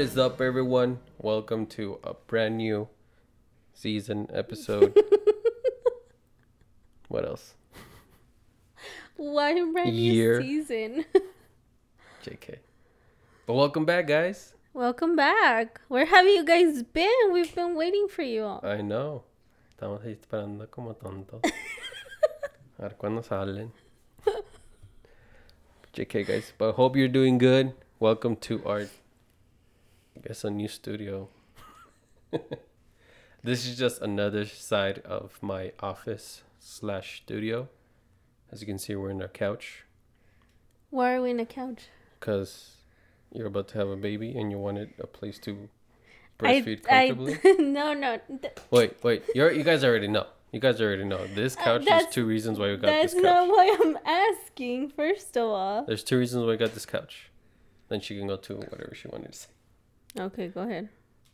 What is up, everyone? Welcome to a brand new season episode. what else? Why a brand new season? JK. But welcome back, guys. Welcome back. Where have you guys been? We've been waiting for you all. I know. Estamos ahí esperando como tontos. A ver cuándo salen. JK, guys. But hope you're doing good. Welcome to our, I guess, a new studio. this is just another side of my office slash studio. As you can see, we're in our couch Why are we in a couch? because you're about to have a baby and you wanted a place to breastfeed I, comfortably. no, no. th- Wait, wait. You're, you guys already know. You guys already know. This Uh, couch is two reasons why we got this couch. That's not why I'm asking, first of all. There's two reasons why I got this couch. Then she can go to whatever she wanted to say. Okay, go ahead.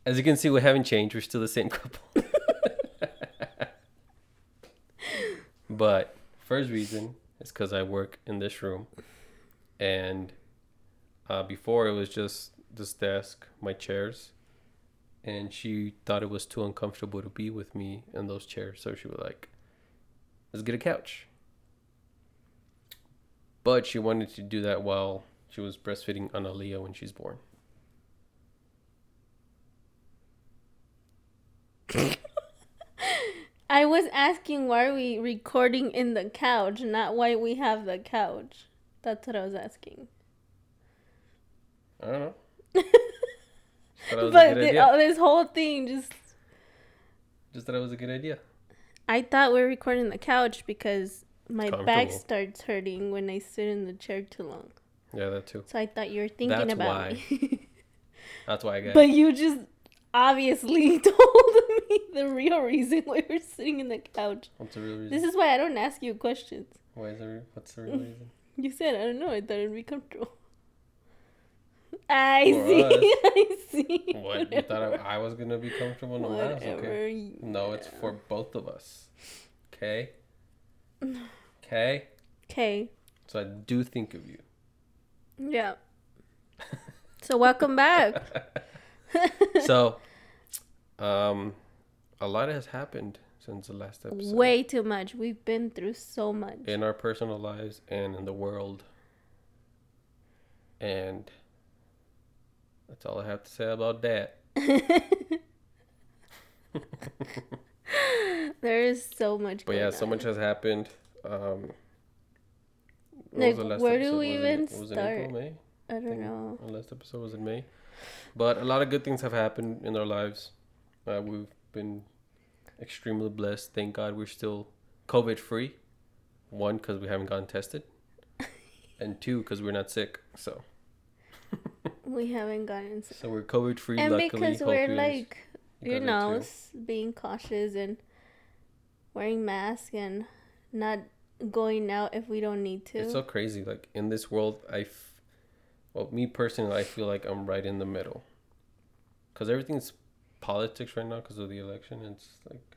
As you can see, we haven't changed. We're still the same couple. but first reason is because I work in this room, and uh, before it was just this desk, my chairs, and she thought it was too uncomfortable to be with me in those chairs, so she was like, "Let's get a couch." But she wanted to do that while she was breastfeeding Analia when she's born. I was asking why are we recording in the couch, not why we have the couch. That's what I was asking. I don't know. Thought it was a But the, oh, this whole thing just Just thought it was a good idea. I thought we were recording the couch because my back starts hurting when I sit in the chair too long. Yeah, that too. So I thought you were thinking That's about why. me. That's why I got. but you just obviously told me the real reason why we're sitting in the couch. What's the real reason? This is why I don't ask you questions. Why is the re- What's the real reason? You said I don't know. I thought it'd be comfortable. I For see. us. I see. What you thought I, I was gonna be comfortable the house? Okay. you- No, it's for both of us. Okay. Okay. Okay. So I do think of you. Yeah. So welcome back. So, um, a lot has happened since the last episode. Way too much. We've been through so much. in our personal lives and in the world. And that's all I have to say about that. there is so much. But yeah, going so much has happened. Um, Like, was the last where do we Was it- even was it April, start? May? I don't know. Our last episode was in May. But a lot of good things have happened in our lives. Uh, we've been extremely blessed. Thank God we're still COVID free. One, because we haven't gotten tested. and two, because we're not sick. So, We haven't gotten. s- so we're COVID free. And luckily, because we're like, you you got it know, being cautious and wearing masks and not going out if we don't need to. It's so crazy. Like in this world, I, f- well, me personally, I feel like I'm right in the middle. Cause everything's politics right now because of the election. It's like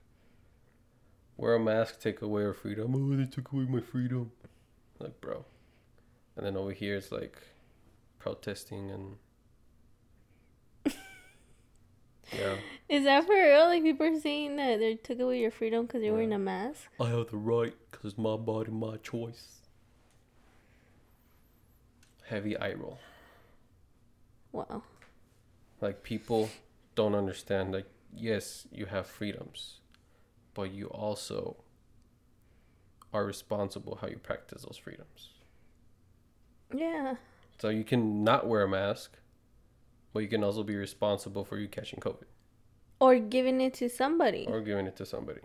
wear a mask, take away our freedom. Oh, they took away my freedom. Like, bro. And then over here, it's like protesting and. yeah, Is that for real? Like people are saying that they took away your freedom because you're wearing a mask. I have the right because it's my body, my choice. Heavy eye roll. Wow. like people don't understand like yes you have freedoms but you also are responsible how you practice those freedoms Yeah. so you can not wear a mask but you can also be responsible for you catching covid Or giving it to somebody. or giving it to somebody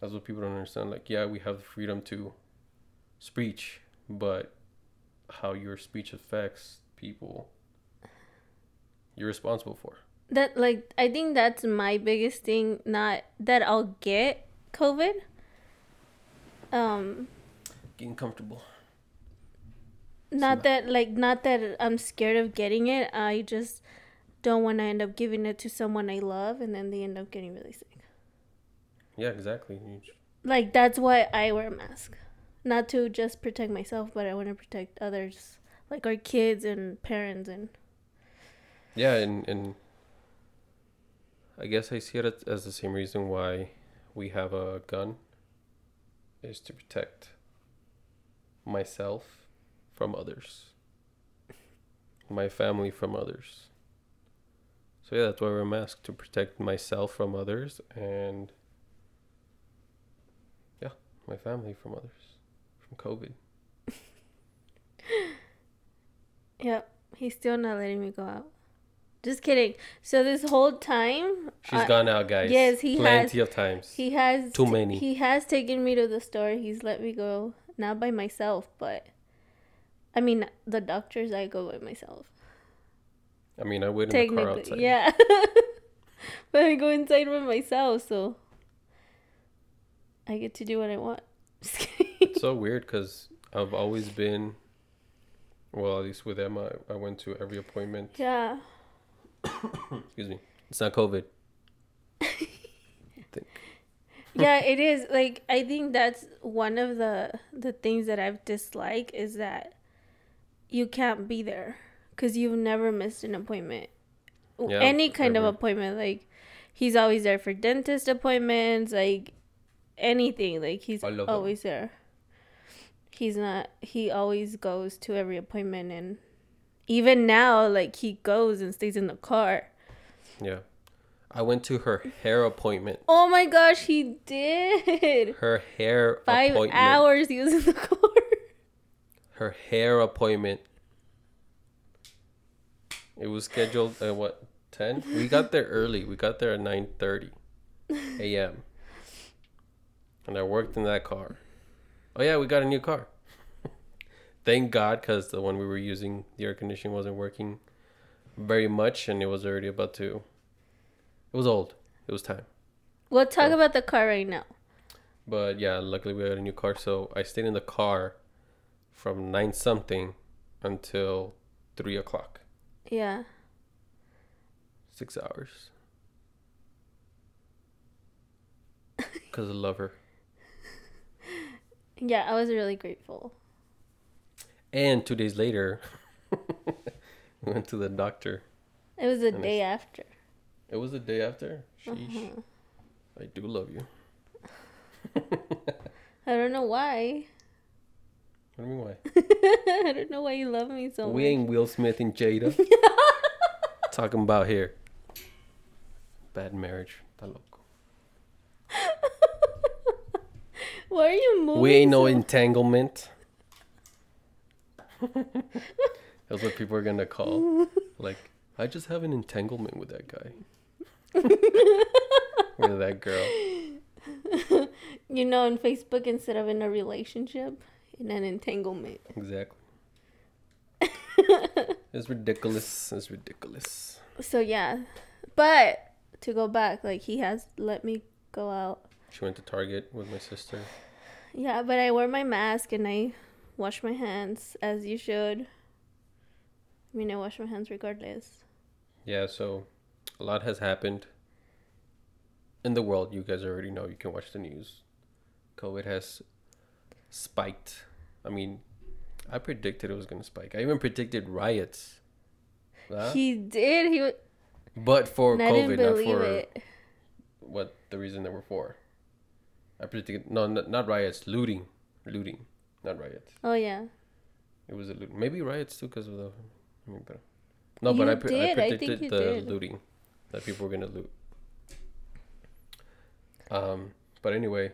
that's what people don't understand like yeah we have the freedom to speech but how your speech affects people you're responsible for that like I think that's my biggest thing. Not that I'll get COVID. Um, getting comfortable not that like not that I'm scared of getting it. I just don't want to end up giving it to someone I love and then they end up getting really sick. Yeah, exactly. Like that's why I wear a mask. Not to just protect myself, but I want to protect others, like our kids and parents and Yeah, and and I guess I see it as- the same reason why we have a gun is to protect myself from others, my family from others. So yeah, that's why we're masked to protect myself from others and yeah, my family from others from COVID. Yep. He's still not letting me go out. Just kidding. So this whole time, She's I- gone out, guys. yes, he plenty has- of times. he has Too many. He has taken me to the store. He's let me go, not by myself, but I mean the doctors. I go by myself. I mean, I wouldn't the car outside. Technically, yeah. but I go inside by myself, so I get to do what I want. Just. It's so weird because I've always been, well, at least with Emma, I went to every appointment. yeah. Excuse me. It's not COVID. yeah it is like i think that's one of the the things that i've disliked is that you can't be there because you've never missed an appointment Yeah, any kind of appointment like he's always there for dentist appointments like anything like he's love him. always there he's not he always goes to every appointment and even now like he goes and stays in the car Yeah. I went to her hair appointment. oh my gosh he did Her hair five appointment. hours he was in the car Her hair appointment. It was scheduled at what? 10? We got there early. We got there at 9.30 a.m. And I worked in that car. Oh, yeah, we got a new car. Thank God, because the one we were using, the air conditioning wasn't working very much, and it was already about to. It was old. It was time. We'll talk So- about the car right now. But yeah, luckily we got a new car, so I stayed in the car from nine something until three o'clock. Yeah. Six hours. Cause I love her. Yeah, I was really grateful. And two days later, we went to the doctor. It was the day after. It was the day after. Sheesh. Uh-huh. I do love you. I don't know why. What do you mean why? I don't know why you love me so we much. We ain't Will Smith and Jada. Talking about here. Bad marriage. Está loco. why are you moving? We ain't no entanglement. That's what people are gonna call. Like, I just have an entanglement with that guy. with that girl. You know, in Facebook, instead of in a relationship, in an entanglement. Exactly. It's ridiculous. It's ridiculous. So yeah, but to go back, like he has let me go out. She went to Target with my sister. Yeah, but I wear my mask and I wash my hands as you should. I mean, I wash my hands regardless. Yeah, so a lot has happened in the world. You guys already know. You can watch the news. COVID has spiked. I mean, I predicted it was going to spike. I even predicted riots. Huh? He did. He was. but for and COVID, didn't for it. what the reason they were for. I predicted no, not, not riots, looting, looting, not riots. Oh yeah. It was a loot. Maybe riots too, because of the. I mean, but no, but I, pre- did. I I predicted you the did. looting that people were gonna loot. Um, but anyway,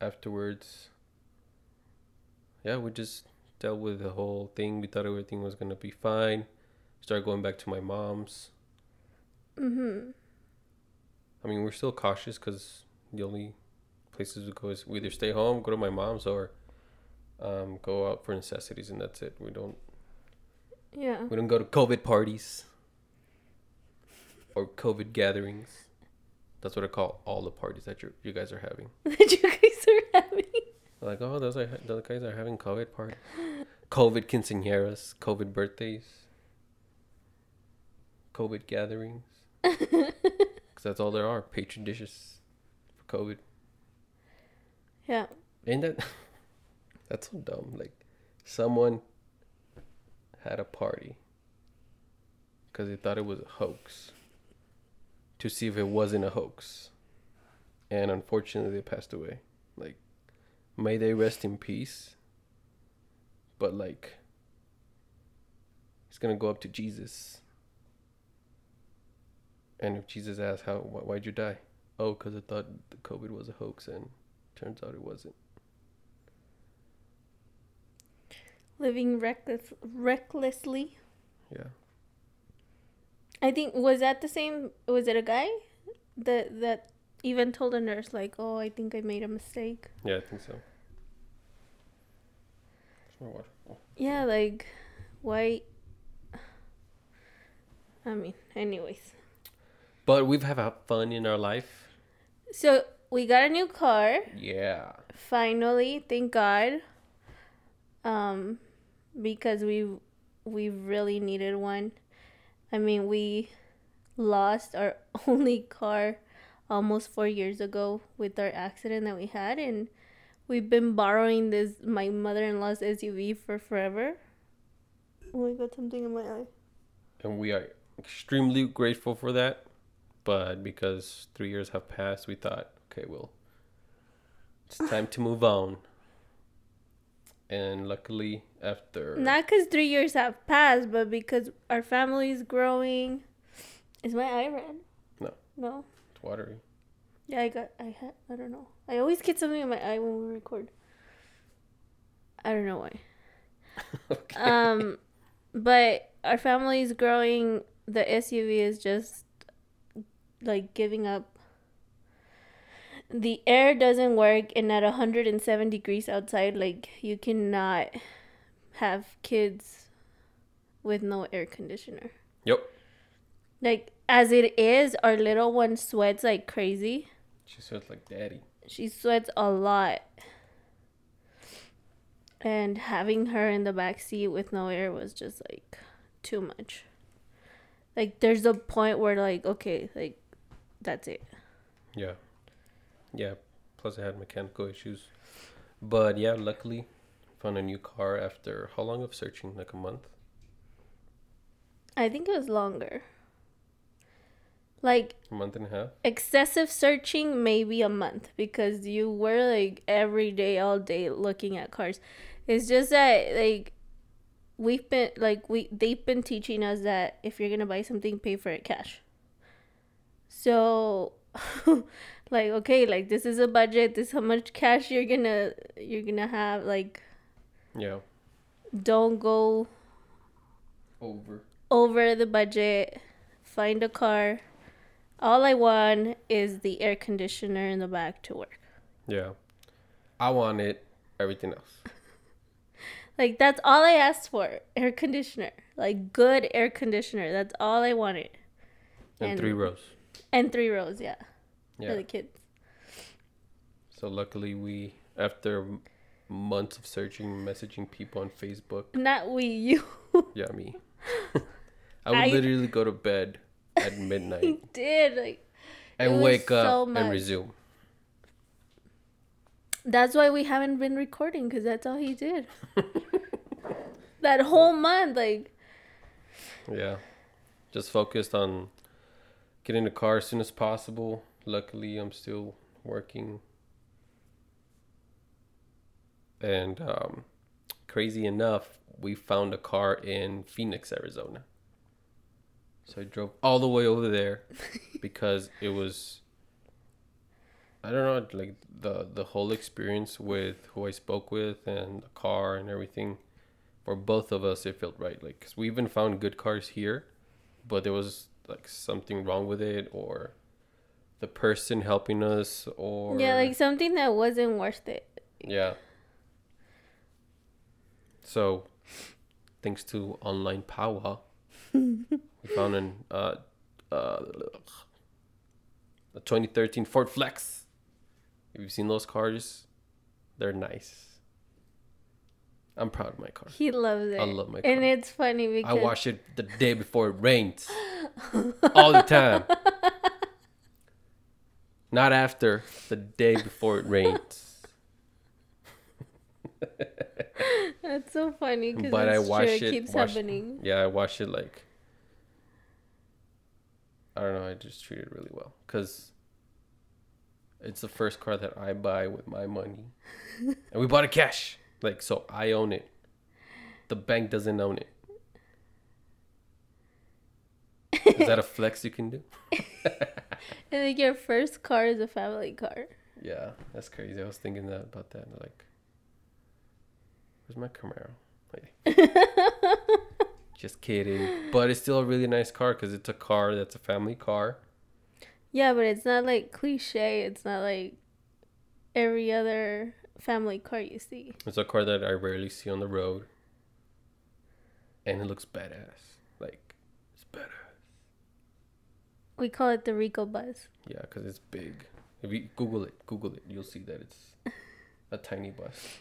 afterwards, yeah, we just dealt with the whole thing. We thought everything was gonna be fine. Started going back to my mom's. Mhm. I mean, we're still cautious because the only places we go is we either stay home, go to my mom's, or um, go out for necessities, and that's it. We don't Yeah. We don't go to COVID parties or COVID gatherings. That's what I call all the parties that you you guys are having. that you guys are having. Like, oh, those are those guys are having COVID party, COVID quinceañeras, COVID birthdays, COVID gatherings. Because that's all there are. Patron dishes for COVID. Yeah. Ain't that? That's so dumb. Like, someone had a party because they thought it was a hoax to see if it wasn't a hoax. And unfortunately, they passed away. Like, may they rest in peace. But, like, it's going to go up to Jesus. And if Jesus asks, how, wh- why'd you die? Oh, because I thought the COVID was a hoax, and turns out it wasn't. Living reckless, recklessly. Yeah. I think was that the same. Was it a guy that that even told a nurse like, "Oh, I think I made a mistake." Yeah, I think so. Where's my water? Oh. Yeah, like, why? I mean, anyways. But we've had fun in our life. So we got a new car. Yeah. Finally, thank God. Um, because we we really needed one. I mean, we lost our only car almost four years ago with our accident that we had, and we've been borrowing this my mother in law's SUV for forever. Oh, I got something in my eye. And we are extremely grateful for that. But because three years have passed, we thought, okay, well, it's time to move on. And luckily, after. Not because three years have passed, but because our family is growing. Is my eye red? No. No. It's watery. Yeah, I got. I had. I don't know. I always get something in my eye when we record. I don't know why. okay. Um, but our family is growing. The SUV is just like giving up. The air doesn't work, and at 107 degrees outside, like you cannot have kids with no air conditioner. yep. Like as it is, our little one sweats like crazy. She sweats like daddy. She sweats a lot. And having her in the back seat with no air was just like too much. Like there's a point where like okay, like that's it. Yeah. Yeah. Plus, I had mechanical issues. But yeah, luckily, found a new car after how long of searching? Like a month? I think it was longer. Like A month and a half? excessive searching maybe a month because you were like every day all day looking at cars it's just that like we've been like we they've been teaching us that if you're gonna buy something pay for it cash so like okay like this is a budget this is how much cash you're gonna you're gonna have like Yeah. don't go Over. over the budget, find a car. All I want is the air conditioner in the back to work. Yeah. I wanted everything else. Like that's all I asked for. Air conditioner. Like good air conditioner. That's all I wanted. And, And- three rows. And three rows, yeah. For Yeah. the kids. So luckily, we after months of searching, messaging people on Facebook. Not we, you. Yeah, me. I would I- literally go to bed at midnight He did. Like and wake up so and resume. that's why we haven't been recording because that's all he did. that whole month, like Yeah. Just focused on getting the car as soon as possible. Luckily, I'm still working. And um, crazy enough, we found a car in Phoenix, Arizona. So I drove all the way over there because it was I don't know, like the the whole experience with who I spoke with and the car and everything for both of us it felt right like cuz we even found good cars here but there was like something wrong with it or the person helping us or yeah, like something that wasn't worth it. yeah so thanks to online power we found an uh uh a 2013 Ford Flex have you've seen those cars they're nice I'm proud of my car He loves it. I love my car. And it's funny because I wash it the day before it rains. All the time. Not after, the day before it rains. That's so funny because But I true. it. It keeps happening. Yeah, I wash it like I don't know. I just treat it really well because it's the first car that I buy with my money, and we bought it cash. Like so, I own it. The bank doesn't own it. Is that a flex you can do? And like your first car is a family car. Yeah, that's crazy. I was thinking that about that. Like, where's my Camaro? Like, just kidding. But it's still a really nice car because it's a car that's a family car. Yeah, but it's not like cliche. It's not like every other family car you see. It's a car that I rarely see on the road. And it looks badass. Like, it's badass. We call it the Rico bus. Yeah, because it's big. If you Google it, Google it, you'll see that it's a tiny bus.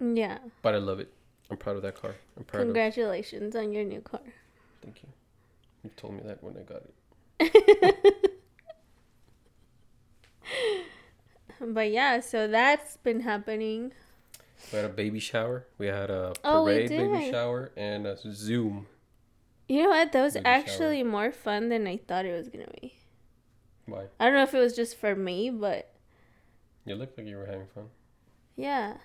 Yeah. But I love it. I'm proud of that car. I'm proud Congratulations on your new car. Thank you. You told me that when I got it. But yeah, so that's been happening. We had a baby shower. We had a Oh, parade baby shower and a Zoom. You know what? That was Baby shower. actually more fun than I thought it was gonna be. Why? I don't know if it was just for me, but You looked like you were having fun. yeah.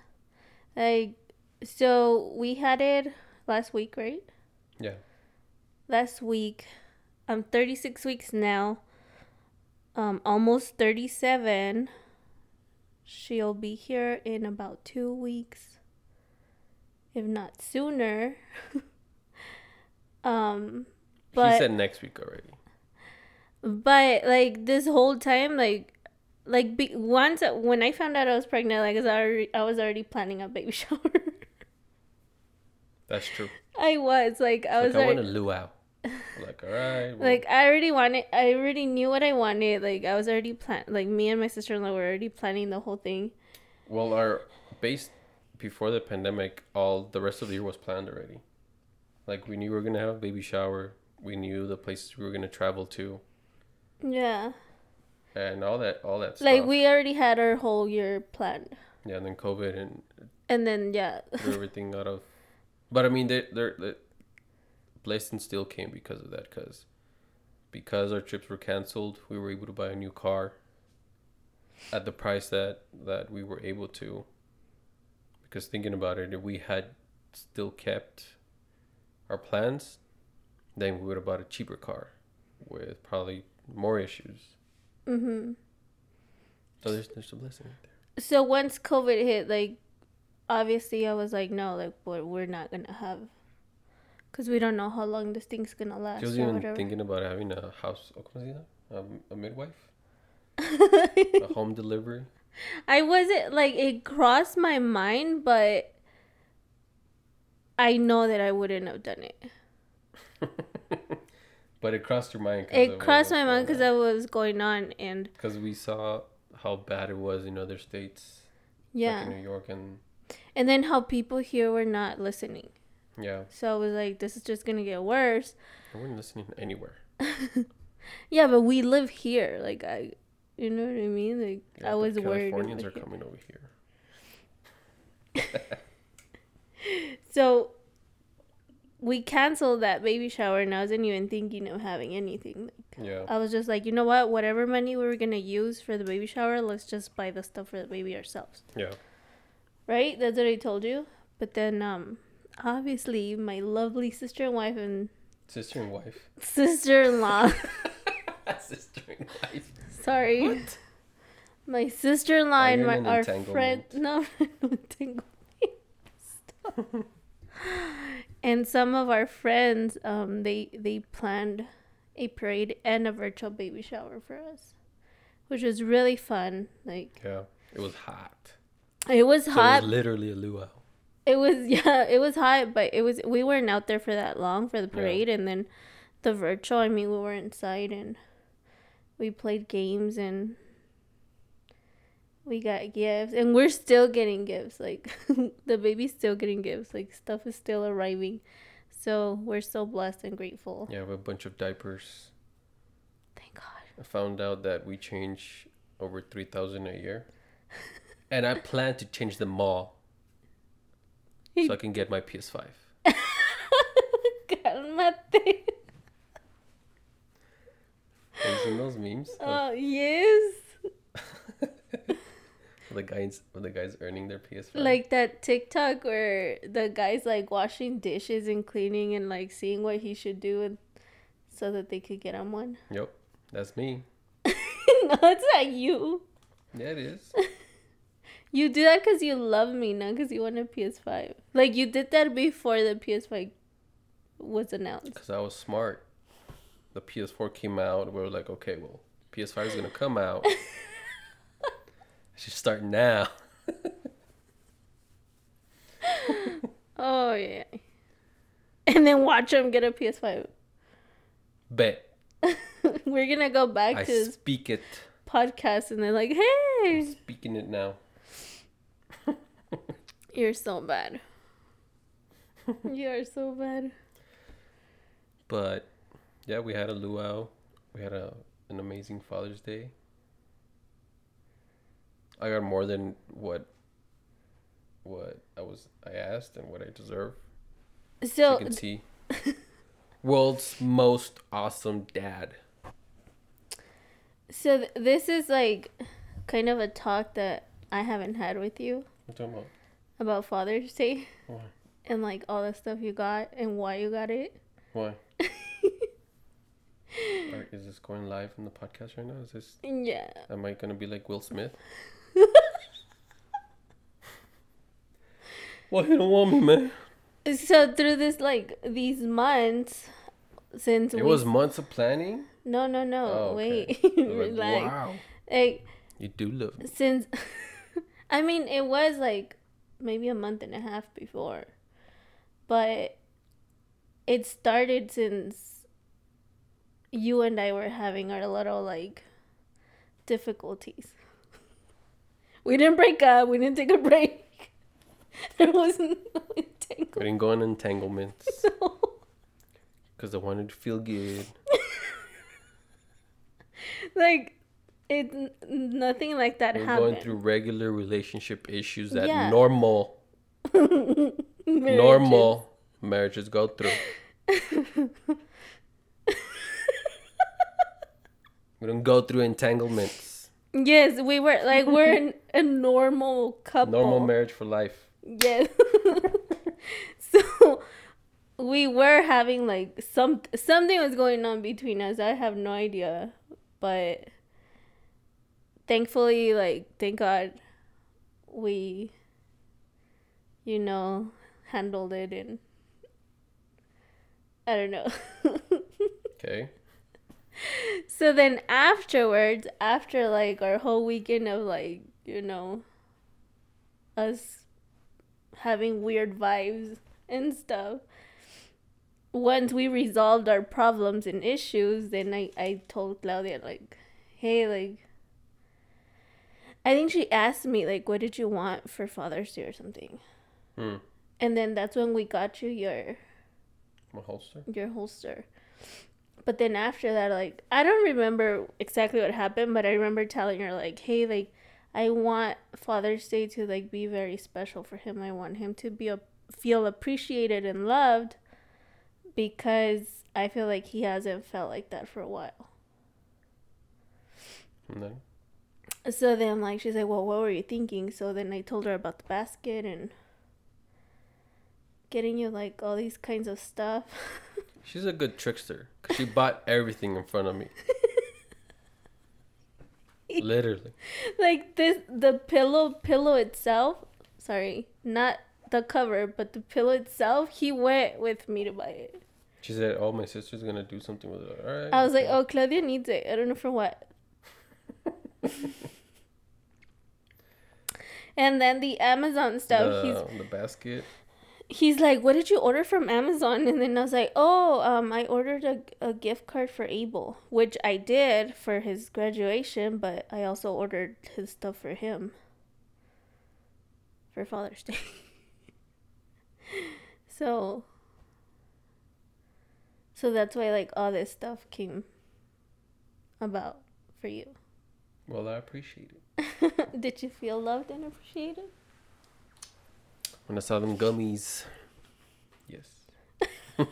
Like so we had it last week, right? Yeah. Last week. I'm 36 weeks now. Um almost 37. She'll be here in about 2 weeks. If not sooner. um but she said next week already. But like this whole time, like, like be, once when I found out I was pregnant, like I was already I was already planning a baby shower. That's true. I was like I was like, I want already, to luau. like, all right. well, like I already wanted. I already knew what I wanted. Like I was already plan. Like me and my sister in law were already planning the whole thing. well, our base before the pandemic, all the rest of the year was planned already. Like, we knew we were going to have a baby shower. We knew the places we were going to travel to. Yeah, And all that, all that stuff. like we already had our whole year planned, Yeah, and then COVID and and then yeah, threw everything out of. But I mean, they they're, they blessing still came because of that. Because because our trips were canceled, we were able to buy a new car. At the price that that we were able to. Because thinking about it, if we had still kept our plans, then we would have bought a cheaper car, with probably more issues. mhm. So there's there's a blessing right there. So once COVID hit, like obviously I was like, no, like we're, we're not gonna have, cause we don't know how long this thing's gonna last She was even whatever. thinking about having a house, ¿cómo se dice? Um, a midwife, a home delivery. I wasn't like it crossed my mind, but I know that I wouldn't have done it. but it crossed your mind. It crossed my mind because that was going on, and because we saw how bad it was in other states, yeah, like in New York, and and then how people here were not listening. yeah, So I was like, this is just gonna get worse. they weren't listening anywhere. Yeah, but we live here. Like I, you know what I mean? Like Yeah, I was worried. Californians are here. coming over here. So we canceled that baby shower, and I wasn't even thinking of having anything. Yeah, I was just like, you know what? Whatever money we were gonna use for the baby shower, let's just buy the stuff for the baby ourselves. yeah. Right? That's what I told you. But then, um, obviously, my lovely sister and wife and Sister and wife. sister in law. Sister and wife. sorry. My sister in law and my our friend. No, no. Stop. And some of our friends, um, they they planned a parade and a virtual baby shower for us, which was really fun. Like Yeah, it was hot. it was So hot. it was literally a luau. It was yeah, it was hot, but it was we weren't out there for that long for the Yeah. parade, and then the virtual. I mean, we were inside and we played games and we got gifts, and we're still getting gifts. Like the baby's still getting gifts. Like stuff is still arriving, so we're so blessed and grateful. Yeah, we have a bunch of diapers. Thank God. I found out that we change over three thousand a year, and I plan to change them all, so I can get my PS5. Calmate. seen those memes? Oh yes. The guys, where the guys earning their PS5. Like that TikTok where the guy's like washing dishes and cleaning and like seeing what he should do and so that they could get him one. Yep, that's me. no, it's not you. Yeah, it is. You do that because you love me, not because you want a PS5. Like you did that before the PS5 was announced. Because I was smart. The PS4 came out. We were like, okay, well, PS5 is gonna come out. I should start now. Oh yeah. And then watch him get a PS5. Bet We're gonna go back I to his speak it. podcast and they're like, "Hey, Speaking it now. you're so bad. you are so bad." But yeah, we had a luau. We had a an amazing Father's Day. I got more than what what I was I asked and what I deserve. So you can see. World's most awesome dad. So th- this is like kind of a talk that I haven't had with you What talking about? about Father's Day Why? and like all the stuff you got and why you got it. Why? Is this going live in the podcast right now? Is this Yeah. am I gonna be like Will Smith? Why you don't want me, man? So through this like these months since It we was months of planning. no no no Oh, wait okay. Was like, wow, like you do love me. since I mean it was like maybe a month and a half before, but it started since you and I were having our little like difficulties. We didn't break up. We didn't take a break. There was no entanglement. We didn't go on entanglements because I wanted to feel good. like it, nothing like that We're happened. going through regular relationship issues that Yeah. normal normal marriages go through. We don't go through entanglements. Yes, we were like we're an, a normal couple. Normal marriage for life. Yes. so we were having like some something was going on between us. I have no idea, but thankfully, like thank God, we, you know, handled it and I don't know. Okay. so then afterwards, after like our whole weekend of like you know, us having weird vibes and stuff. Once we resolved our problems and issues, then I, I told Claudia like, hey, like I think she asked me like what did you want for Father's Day or something. Hmm. And then that's when we got you your My holster. your holster. But then after that, like I don't remember exactly what happened, but I remember telling her like, "Hey, like I want Father's Day to like be very special for him. I want him to be a feel appreciated and loved because I feel like he hasn't felt like that for a while." And then So then like she's like, "Well, what were you thinking?" So then I told her about the basket and getting you like all these kinds of stuff. she's a good trickster. she bought everything in front of me. Literally. like this the pillow pillow itself sorry not the cover but the pillow itself he went with me to buy it She said, "Oh, my sister's gonna do something with it." All right. i was like oh claudia needs it i don't know for what and then the amazon stuff he's the, the basket. He's like what did you order from amazon? And then i was like oh um i ordered a, a gift card for abel which i did for his graduation but i also ordered his stuff for him. For father's day. So so that's why like all this stuff came about for you. Well, I appreciate it. did you feel loved and appreciated When I saw them gummies. Yes.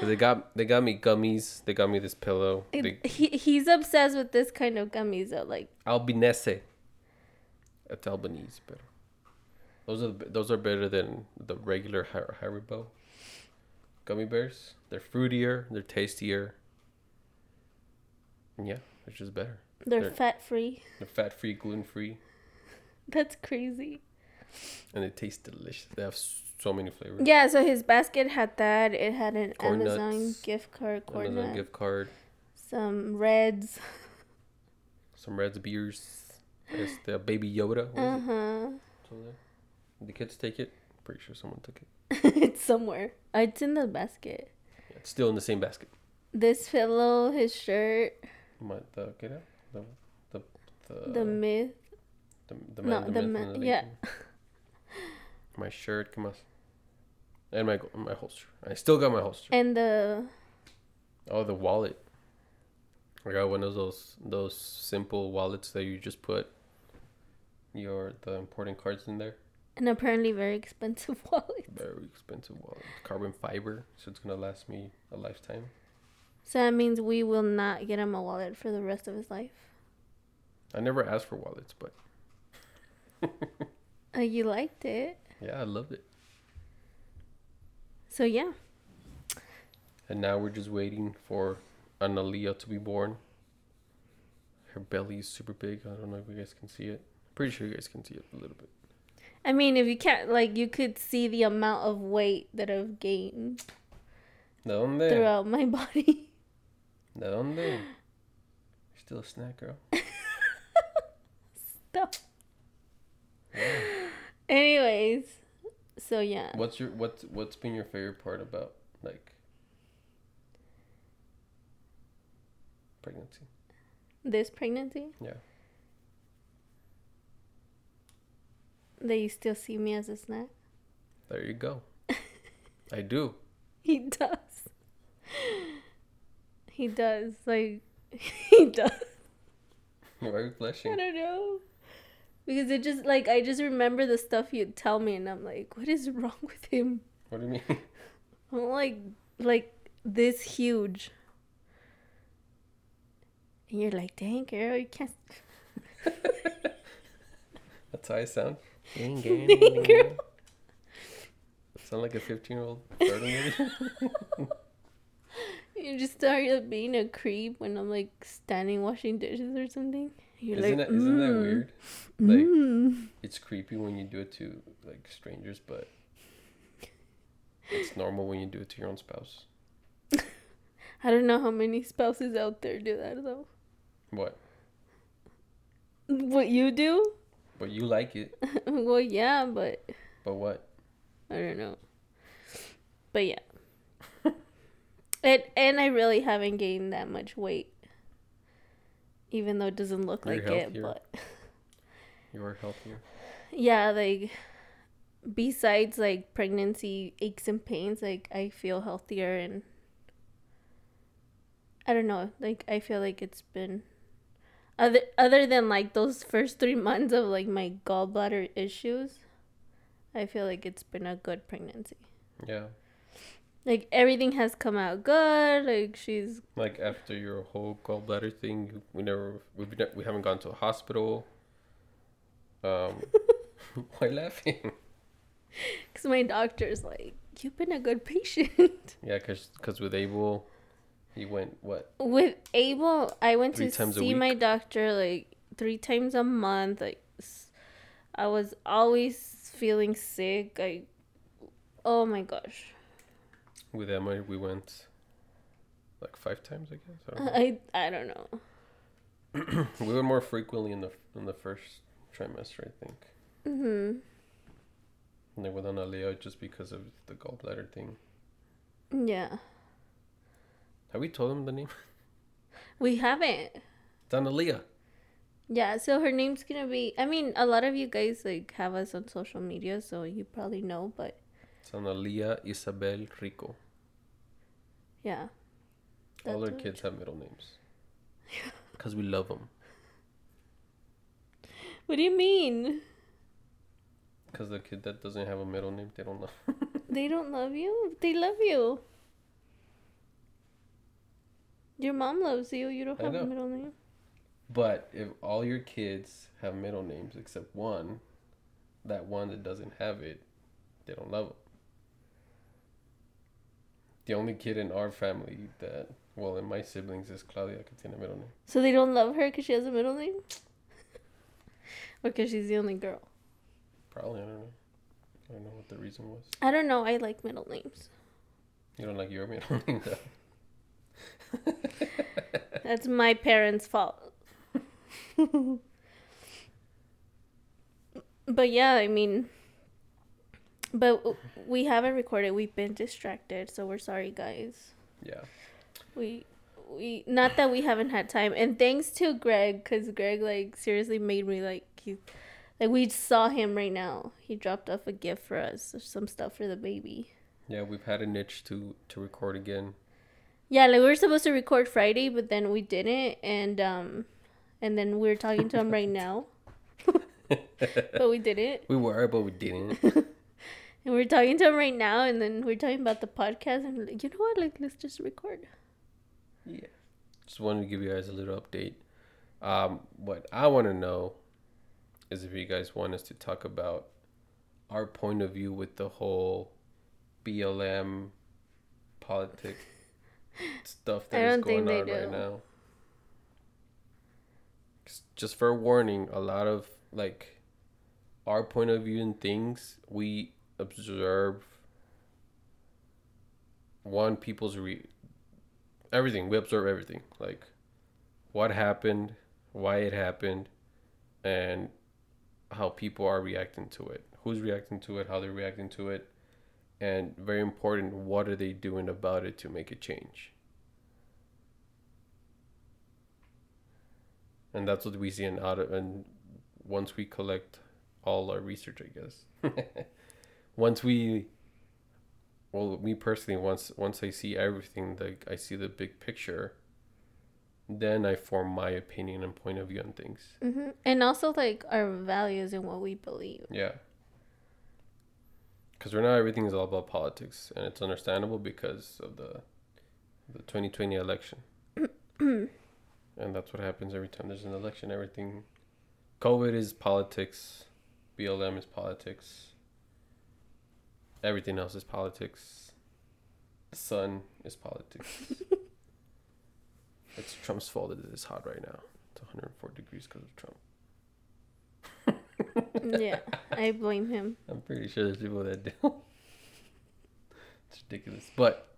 Cause they got they got me gummies. They got me this pillow. They, he he's obsessed with this kind of gummies though. Like Albinese. It's Albanese, but those are those are better than the regular Haribo gummy bears. They're fruitier. They're tastier. And yeah, they're just better. they're They're- fat free. They're fat free, gluten free, That's crazy. and it tastes delicious. They have so many flavors. Yeah, so his basket had that. It had an Corn Amazon nuts. gift card, corn Amazon nut, gift card, some reds. some Reds beers. There's the Baby Yoda. Uh huh. It's over there. Did the kids take it? Pretty sure someone took it. it's somewhere. Uh, It's in the basket. Yeah, it's still in the same basket. This pillow, his shirt, My, the, get out? The, the, the, the myth. The, the no, man, the myth, man- and the yeah. My shirt, come on. And my my holster. I still got my holster. And the Oh, the wallet. I got one of those those simple wallets that you just put your the important cards in there. an apparently very expensive wallet. Very expensive wallet. Carbon fiber, so it's gonna last me a lifetime. So that means we will not get him a wallet for the rest of his life. I never asked for wallets, but Uh, you liked it. yeah, I loved it. So yeah. And now we're just waiting for Analia to be born. Her belly is super big. I don't know if you guys can see it. Pretty sure you guys can see it a little bit. I mean, if you can't, like, you could see the amount of weight that I've gained ¿De dónde? throughout my body. ¿De dónde? You're still a snack girl. Stop. Anyways, so yeah. What's your what's what's been your favorite part about like pregnancy? This pregnancy, Yeah. that you still see me as a snack. There you go. I do. He does. He does. Like, he does. Why are you I don't know. Because it just, like, I just remember the stuff you'd tell me, and I'm like, what is wrong with him? What do you mean? I'm like, like, this huge. And you're like, dang, girl, you can't. That's how I sound. Dang, Dang, girl. Sound like a fifteen-year-old flirting you. You just started being a creep when I'm like standing washing dishes or something. You're Isn't like, that isn't that "Mm, weird? Like mm." it's creepy when you do it to like strangers, but it's normal when you do it to your own spouse. I don't know how many spouses out there do that though. What? What you do? But you like it. well, yeah, but But what? I don't know. But yeah. and and I really haven't gained that much weight. Even though it doesn't look You're like it, but You are healthier. yeah, like besides like pregnancy aches and pains, like I feel healthier and I don't know, like I feel like it's been other other than like those first 3 months of like my gallbladder issues, I feel like it's been a good pregnancy. Yeah. Like everything has come out good, like she's Like after your whole gallbladder thing, we never we've ne- we haven't gone to a hospital. Um, why laughing? cuz my doctor's like, "You've been a good patient." Yeah, cause cause with Abel, he went what? with Abel, I went Three to see my doctor like three times a month. Like, I was always feeling sick. I, oh my gosh, With Emma, we went like five times, I guess. I don't know. I I don't know. we went more frequently in the in the first trimester, I think. Mhm. And then with Analia, just because of the gallbladder thing. Yeah, Have we told him the name? we haven't. It's Analia. Yeah, so her name's gonna be. I mean, a lot of you guys like have us on social media, so you probably know. But It's Analia Isabel Rico. Yeah, All our kids have middle names. Because we love them. what do you mean? Because the kid that doesn't have a middle name, they don't know. They don't love you. They love you. Your mom loves you. You don't I have a middle name. But if all your kids have middle names except one, that one that doesn't have it, they don't love them. The only kid in our family that, well, in my siblings is Claudia tiene middle name. So they don't love her because she has a middle name? or because she's the only girl? Probably, I don't know. I don't know what the reason was. I don't know. I like middle names. You don't like your middle name though. That's my parents' fault. but yeah, I mean, but we haven't recorded. We've been distracted, so we're sorry, guys. Yeah. We we not that we haven't had time, and thanks to Greg, cause Greg like seriously made me like he, like we saw him right now. He dropped off a gift for us, some stuff for the baby. Yeah, we've had an itch to to record again. Yeah, like we were supposed to record Friday, but then we didn't, and um, and then we are talking to him right now, but we didn't. We were, but we didn't. And we're talking to him right now, and then we're talking about the podcast, and like, you know what? Like, let's just record. Yeah. Just wanted to give you guys a little update. Um, what I want to know is if you guys want us to talk about our point of view with the whole BLM politic stuff that is going on right now. Just for a warning, a lot of like our point of view and things, we observe one people's re- everything. We observe everything, like what happened, why it happened, and how people are reacting to it. Who's reacting to it? How they're reacting to it, and very important, what are they doing about it to make a change? And that's what we see in out of and once we collect all our research, I guess. once we well me personally once once i see everything like i see the big picture then i form my opinion and point of view on things. Hmm And also, like, our values and what we believe. yeah. Because right now everything is all about politics and it's understandable because of the the 2020 election. And that's what happens every time there's an election. Everything covid is politics blm is politics everything else is politics the sun is politics it's trump's fault that it is hot right now it's 104 degrees because of trump yeah, I blame him. I'm pretty sure there's people that do. it's ridiculous. But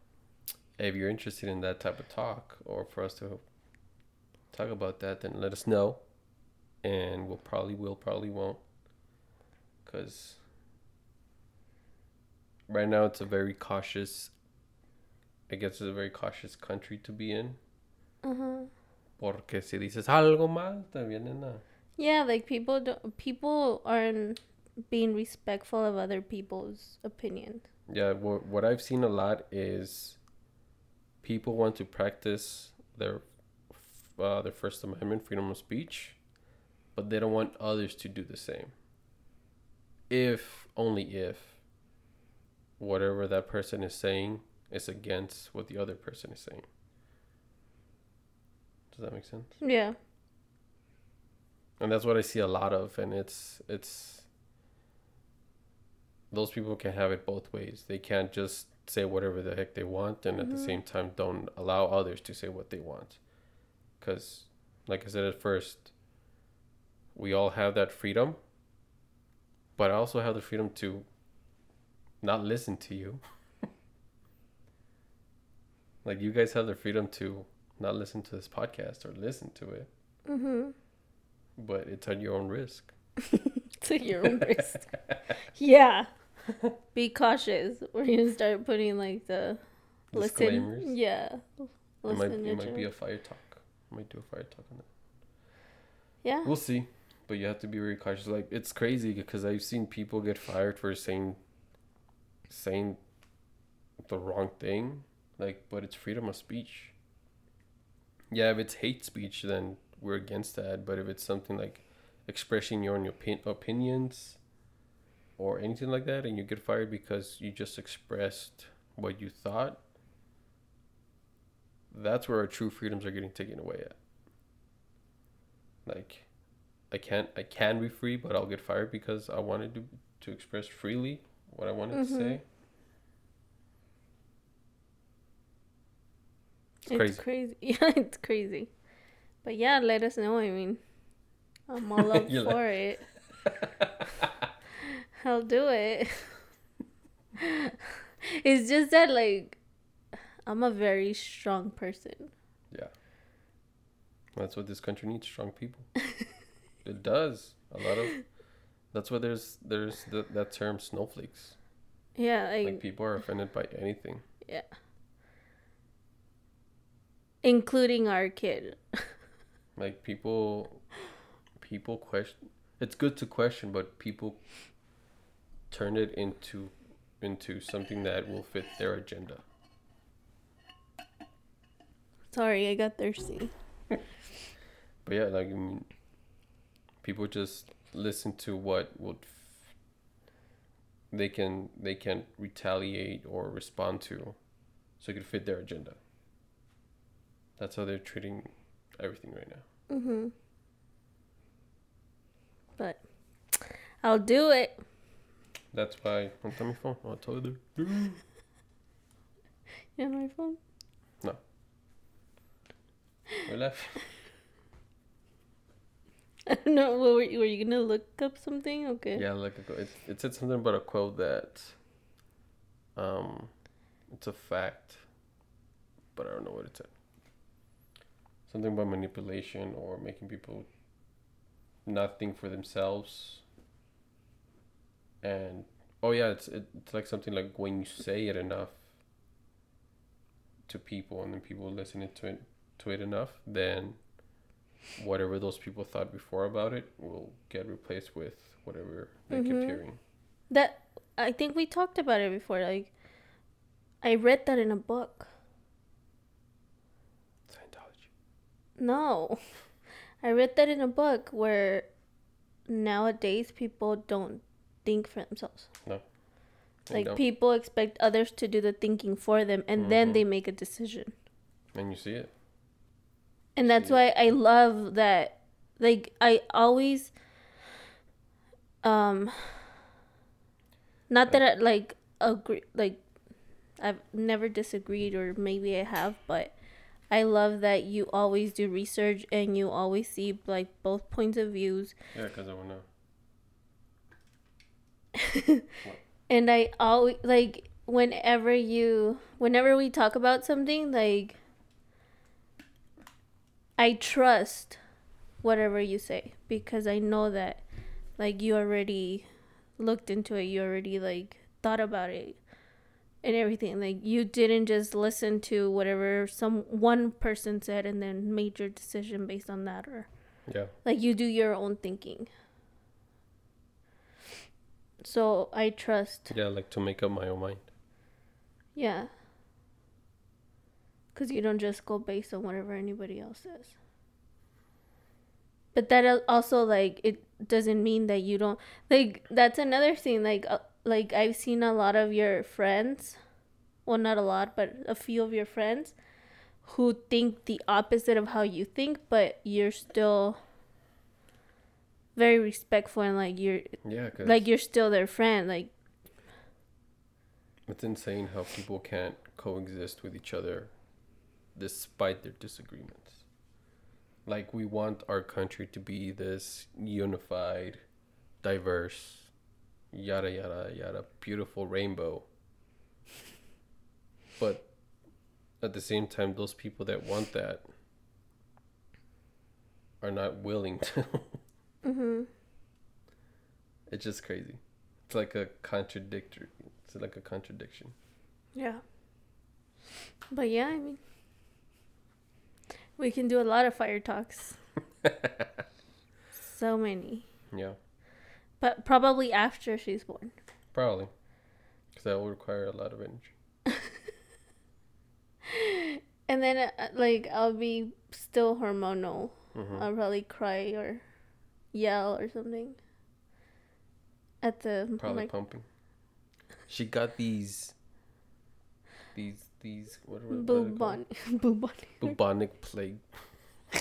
if you're interested in that type of talk or for us to talk about that, then let us know. And we'll probably will, probably won't. Because right now it's a very cautious, I guess it's a very cautious country to be in. Huh. Porque si dices algo mal, te vienen a... Yeah, like people don't. People aren't being respectful of other people's opinions. Yeah, what what I've seen a lot is people want to practice their uh, their First Amendment, freedom of speech, but they don't want others to do the same. If only if whatever that person is saying is against what the other person is saying. Does that make sense? Yeah. and that's what I see a lot of, and it's it's those people can have it both ways. They can't just say whatever the heck they want, and at the Mhm. same time don't allow others to say what they want, because, like I said at first, we all have that freedom, but I also have the freedom to not listen to you. like you guys have the freedom to not listen to this podcast or listen to it Mhm. but it's at your own risk. to your own risk. yeah. Be cautious when you start putting like the Disclaimers. listen. Yeah. It might, it might be a fire talk. I might do a fire talk on that. yeah. We'll see, but you have to be very cautious. Like it's crazy because I've seen people get fired for saying saying the wrong thing. Like, but it's freedom of speech. Yeah, if it's hate speech, then we're against that. But if it's something like expressing your own opin- opinions or anything like that, and you get fired because you just expressed what you thought, that's where our true freedoms are getting taken away at. Like, I can't I can be free, but I'll get fired because I wanted to to express freely what I wanted Mhm. to say. It's, It's crazy. crazy. Yeah, it's crazy. But yeah, let us know. I mean, I'm all up You're like- for it. I'll do it. it's just that like I'm a very strong person. Yeah. That's what this country needs: strong people. it does a lot of. That's why there's there's the, that term snowflakes. Yeah, like, Like people are offended by anything. Yeah, including our kid. Like people, people question. It's good to question, but people turn it into into something that will fit their agenda. Sorry, I got thirsty. But yeah, like I mean, people just listen to what would f- they can they can retaliate or respond to, so it could fit their agenda. That's how they're treating everything right now. mm-hmm But I'll do it. That's why. Don't tell me phone. I'll tell you. You have my phone? No. We're left. I don't know. What were you, were you gonna look up something? Okay. Yeah, look. it, it said something about a quote that, um, it's a fact, but I don't know what it said. Something about manipulation or making people not think for themselves. And oh yeah, it's it, it's like something like when you say it enough to people, and then people listen to it to it enough, then whatever those people thought before about it will get replaced with whatever they kept Mhm. hearing. That I think we talked about it before. Like, I read that in a book. Scientology. No, I read that in a book where nowadays people don't think for themselves. They Like don't. people expect others to do the thinking for them, and then Mhm. they make a decision. and you see it. And that's why I love that. Like I always, um, not that I like agree. Like I've never disagreed, or maybe I have, but I love that you always do research and you always see like both points of views. Yeah, because I wanna. And I always like whenever you, whenever we talk about something, like I trust whatever you say because I know that like you already looked into it, you already like thought about it and everything. Like you didn't just listen to whatever some one person said and then made your decision based on that or Yeah. like you do your own thinking. So I trust Yeah, like to make up my own mind. yeah. Because you don't just go based on whatever anybody else says. But that also, like, it doesn't mean that you don't. Like, that's another thing. Like, uh, like I've seen a lot of your friends, well, not a lot, but a few of your friends who think the opposite of how you think, but you're still very respectful and, like, you're, Yeah, like, you're still their friend. Like, it's insane how people can't coexist with each other despite their disagreements. Like, we want our country to be this unified, diverse, yada, yada, yada, beautiful rainbow. But at the same time, those people that want that are not willing to. mm-hmm. It's just crazy. It's like a contradictory. It's like a contradiction. Yeah. But yeah, I mean, we can do a lot of fire talks. so many. Yeah, But probably after she's born. probably. Because that will require a lot of energy. And then, uh, like, I'll be still hormonal. hmm I'll probably cry or yell or something. At the. Probably like, pumping. She got these, these these what are, what they? Bubonic. Bubonic. plague.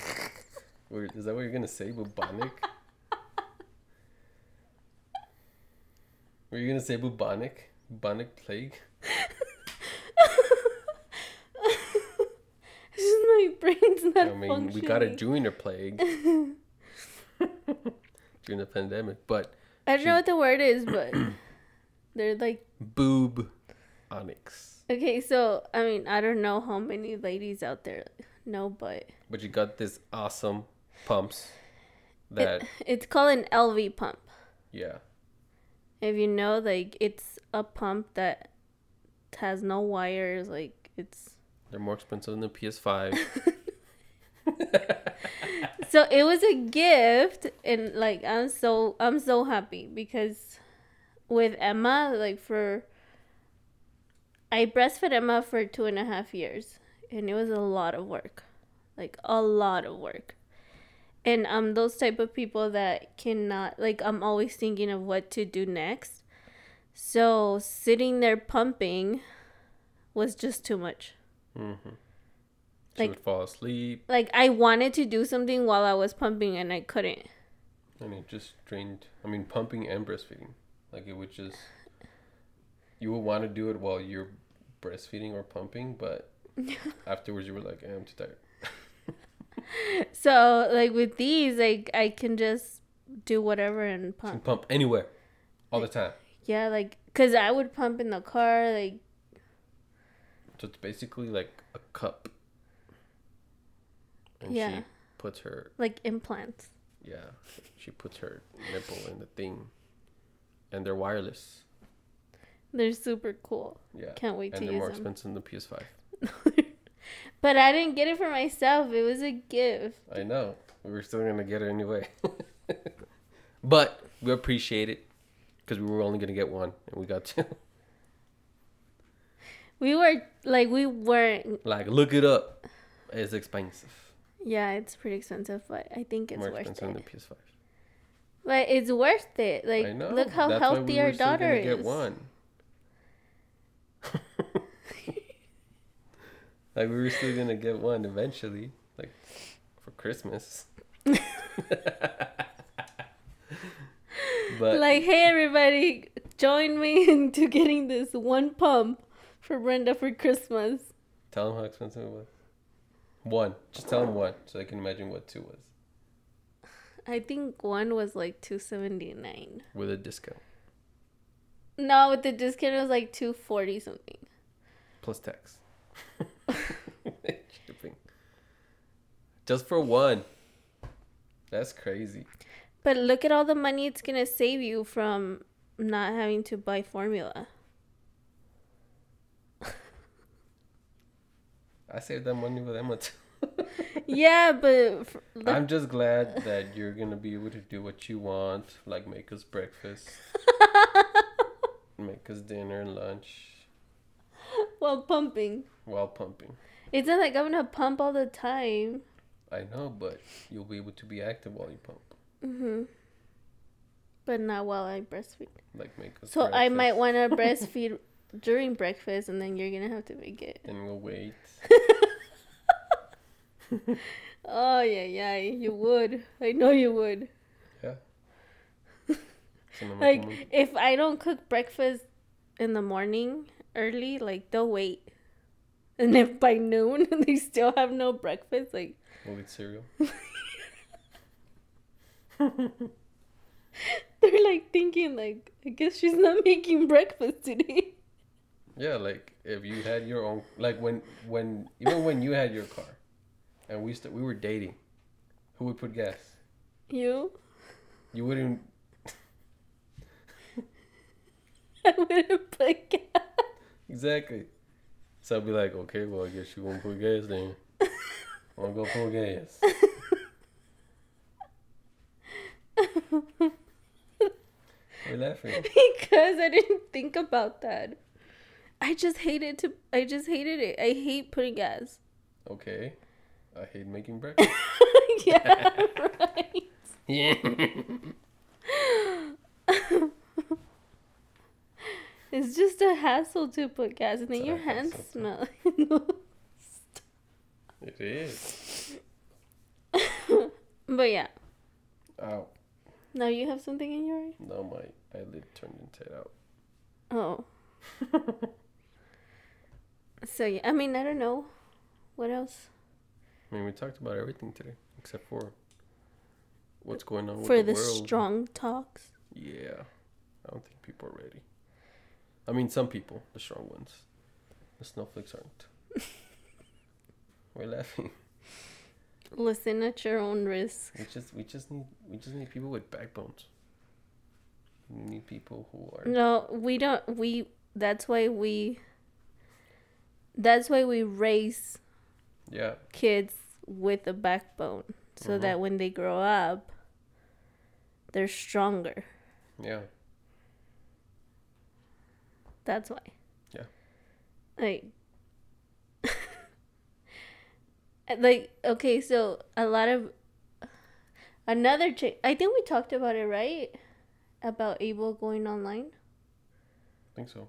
Wait, Is that what you're gonna say? Bubonic? Were you gonna say bubonic? Bubonic plague? It's just my brain's not I mean, functioning. we got a junior plague during the pandemic, but I don't know what the word is, but they're like boob onyx. Okay. So I mean, I don't know how many ladies out there know, but But you got this awesome pumps that it's called an Elvie pump. yeah. If you know, like it's a pump that has no wires. Like it's They're more expensive than the PS5. so it was a gift, and like I'm so I'm so happy because with Emma, like for I breastfed Emma for two and a half years, and it was a lot of work, like a lot of work. And I'm those type of people that cannot like I'm always thinking of what to do next. So sitting there pumping was just too much. mm-hmm. She Like- would fall asleep Like I wanted to do something while I was pumping and I couldn't. and it just drained. I mean, pumping and breastfeeding. Like it would just. You would want to do it while you're breastfeeding or pumping, but afterwards you were like, eh, I'm too tired. So like with these, like I can just do whatever and You can pump. pump anywhere, all the time. Yeah, like cause I would pump in the car, like So it's basically like a cup. And Yeah. she puts her like implants. yeah, she puts her nipple in the thing. And they're wireless. They're super cool. Yeah. Can't wait and to they're more expensive than the PS5. but I didn't get it for myself. It was a gift. I know. We were still gonna get it anyway. but we appreciate it because we were only gonna get one, and we got two. We were like we weren't. like, look it up. It's expensive. Yeah, it's pretty expensive, but I think it's More worth expensive it. than the PS5. But it's worth it. Like look how That's healthy we our daughter is. Get one. Like we were still gonna get one eventually, like for Christmas. but like, hey everybody, join me into getting this one pump for Brenda for Christmas. tell them how expensive it was. One, just tell them one, so they can imagine what two was I think one was like two seventy nine. with a discount No, with the discount it was like two forty something. plus tax. Shipping. Just for one. That's crazy. But look at all the money it's gonna save you from not having to buy formula. I saved that money with Emma too. yeah, but look, I'm just glad that you're gonna be able to do what you want, like make us breakfast, make us dinner and lunch while pumping. While pumping. It's not like I'm gonna pump all the time. I know, but you'll be able to be active while you pump. hmm But not while I breastfeed. Like make. So I might want to breastfeed during breakfast, and then you're gonna have to make it. And we'll wait. Oh yeah, yeah, you would. I know you would. Yeah. Like if I don't cook breakfast in the morning early, like they'll wait. And if by noon they still have no breakfast, like we'll eat cereal. they're like thinking like I guess she's not making breakfast today. Yeah, like if you had your own, like when when even when you had your car, and we st- we were dating, who would put gas? You? You wouldn't. I wouldn't put gas. Exactly. So I'd be like, okay, well, I guess you won't put gas then. I'm gonna go put gas. Why you laughing? because I didn't think about that. I just hated to. I just hated it. I hate putting gas. Okay. I hate making breakfast. yeah, right. yeah. It's just a hassle to put gas, and then your hands smell. It is. But yeah. Ow. Now you have something in your eye? No, my eyelid turned inside out. Oh. So yeah, I mean, I don't know. What else? I mean, we talked about everything today except for what's going on with For the, the strong talks. Yeah, I don't think people are ready. I mean, some people, the strong ones. The snowflakes aren't. We're laughing. Listen at your own risk. We just, we just need, we just need people with backbones. We need people who are. No, we don't. We. That's why we. That's why we raise Yeah, kids with a backbone, so Mhm. that when they grow up, they're stronger. yeah, That's why. Yeah. Like. like okay, so a lot of another change. I think we talked about it, right? About Abel going online. I think so.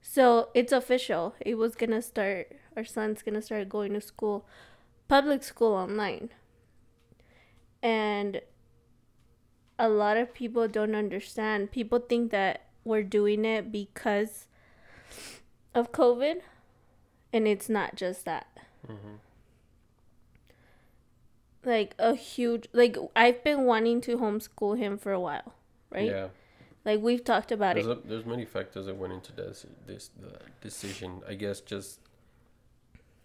So it's official. Abel's gonna start. Our son's gonna start going to school, public school online. And a lot of people don't understand. People think that we're doing it because of COVID, and it's not just that. hmm Like a huge like I've been wanting to homeschool him for a while, right? Yeah, Like we've talked about there's, it. a, there's many factors that went into this this the decision. I guess just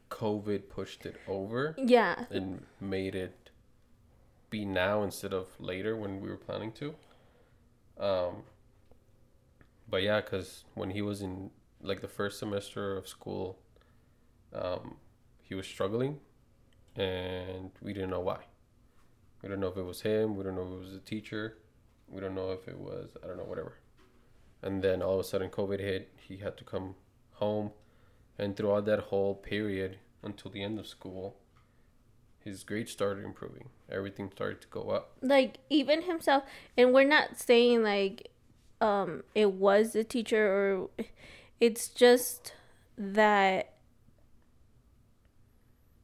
COVID pushed it over Yeah. and made it be now instead of later when we were planning to. Um, but yeah, because when he was in like the first semester of school, um, he was struggling, and we didn't know why. We don't know if it was him. We don't know if it was the teacher. We don't know if it was I don't know whatever. And then all of a sudden, COVID hit. He had to come home, and throughout that whole period until the end of school, his grades started improving. Everything started to go up. like even himself and we're not saying like um it was the teacher or it's just that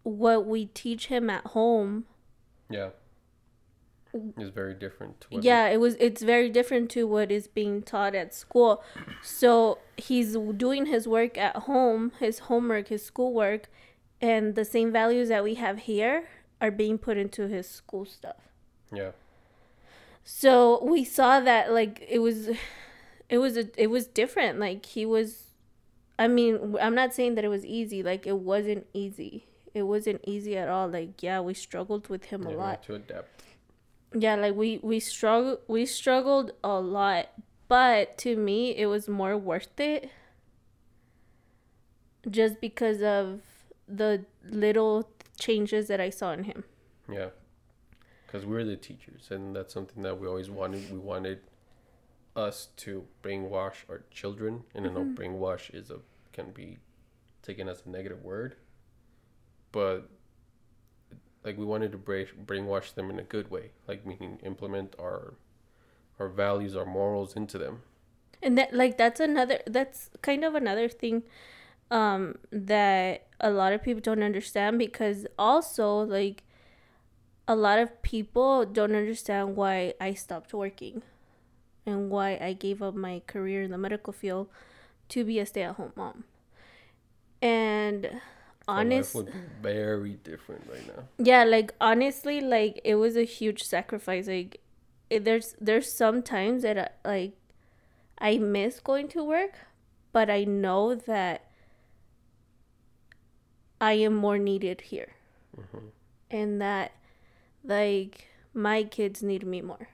what we teach him at home Yeah. is very different. To what yeah it was it's very different to what is being taught at school so he's doing his work at home his homework his schoolwork and the same values that we have here are being put into his school stuff Yeah. So we saw that like it was it was a, it was different. Like he was I mean, I'm not saying that it was easy. Like it wasn't easy. It wasn't easy at all. Like yeah, we struggled with him yeah a lot. to adapt. Yeah, like we we struggled we struggled a lot, but to me it was more worth it just because of the little changes that I saw in him. Yeah. Because we're the teachers, and that's something that we always wanted. We wanted us to brainwash our children, and I know brainwash is a can be taken as a negative word, but like we wanted to bra- brainwash them in a good way, like meaning implement our our values, our morals into them. And that like that's another that's kind of another thing um that a lot of people don't understand because also like a lot of people don't understand why I stopped working and why I gave up my career in the medical field to be a stay-at-home mom. And honest life would be very different right now. yeah like honestly like it was a huge sacrifice like it, there's there's some times that I, like i miss going to work but i know that i am more needed here Mm-hmm. and that like my kids need me more.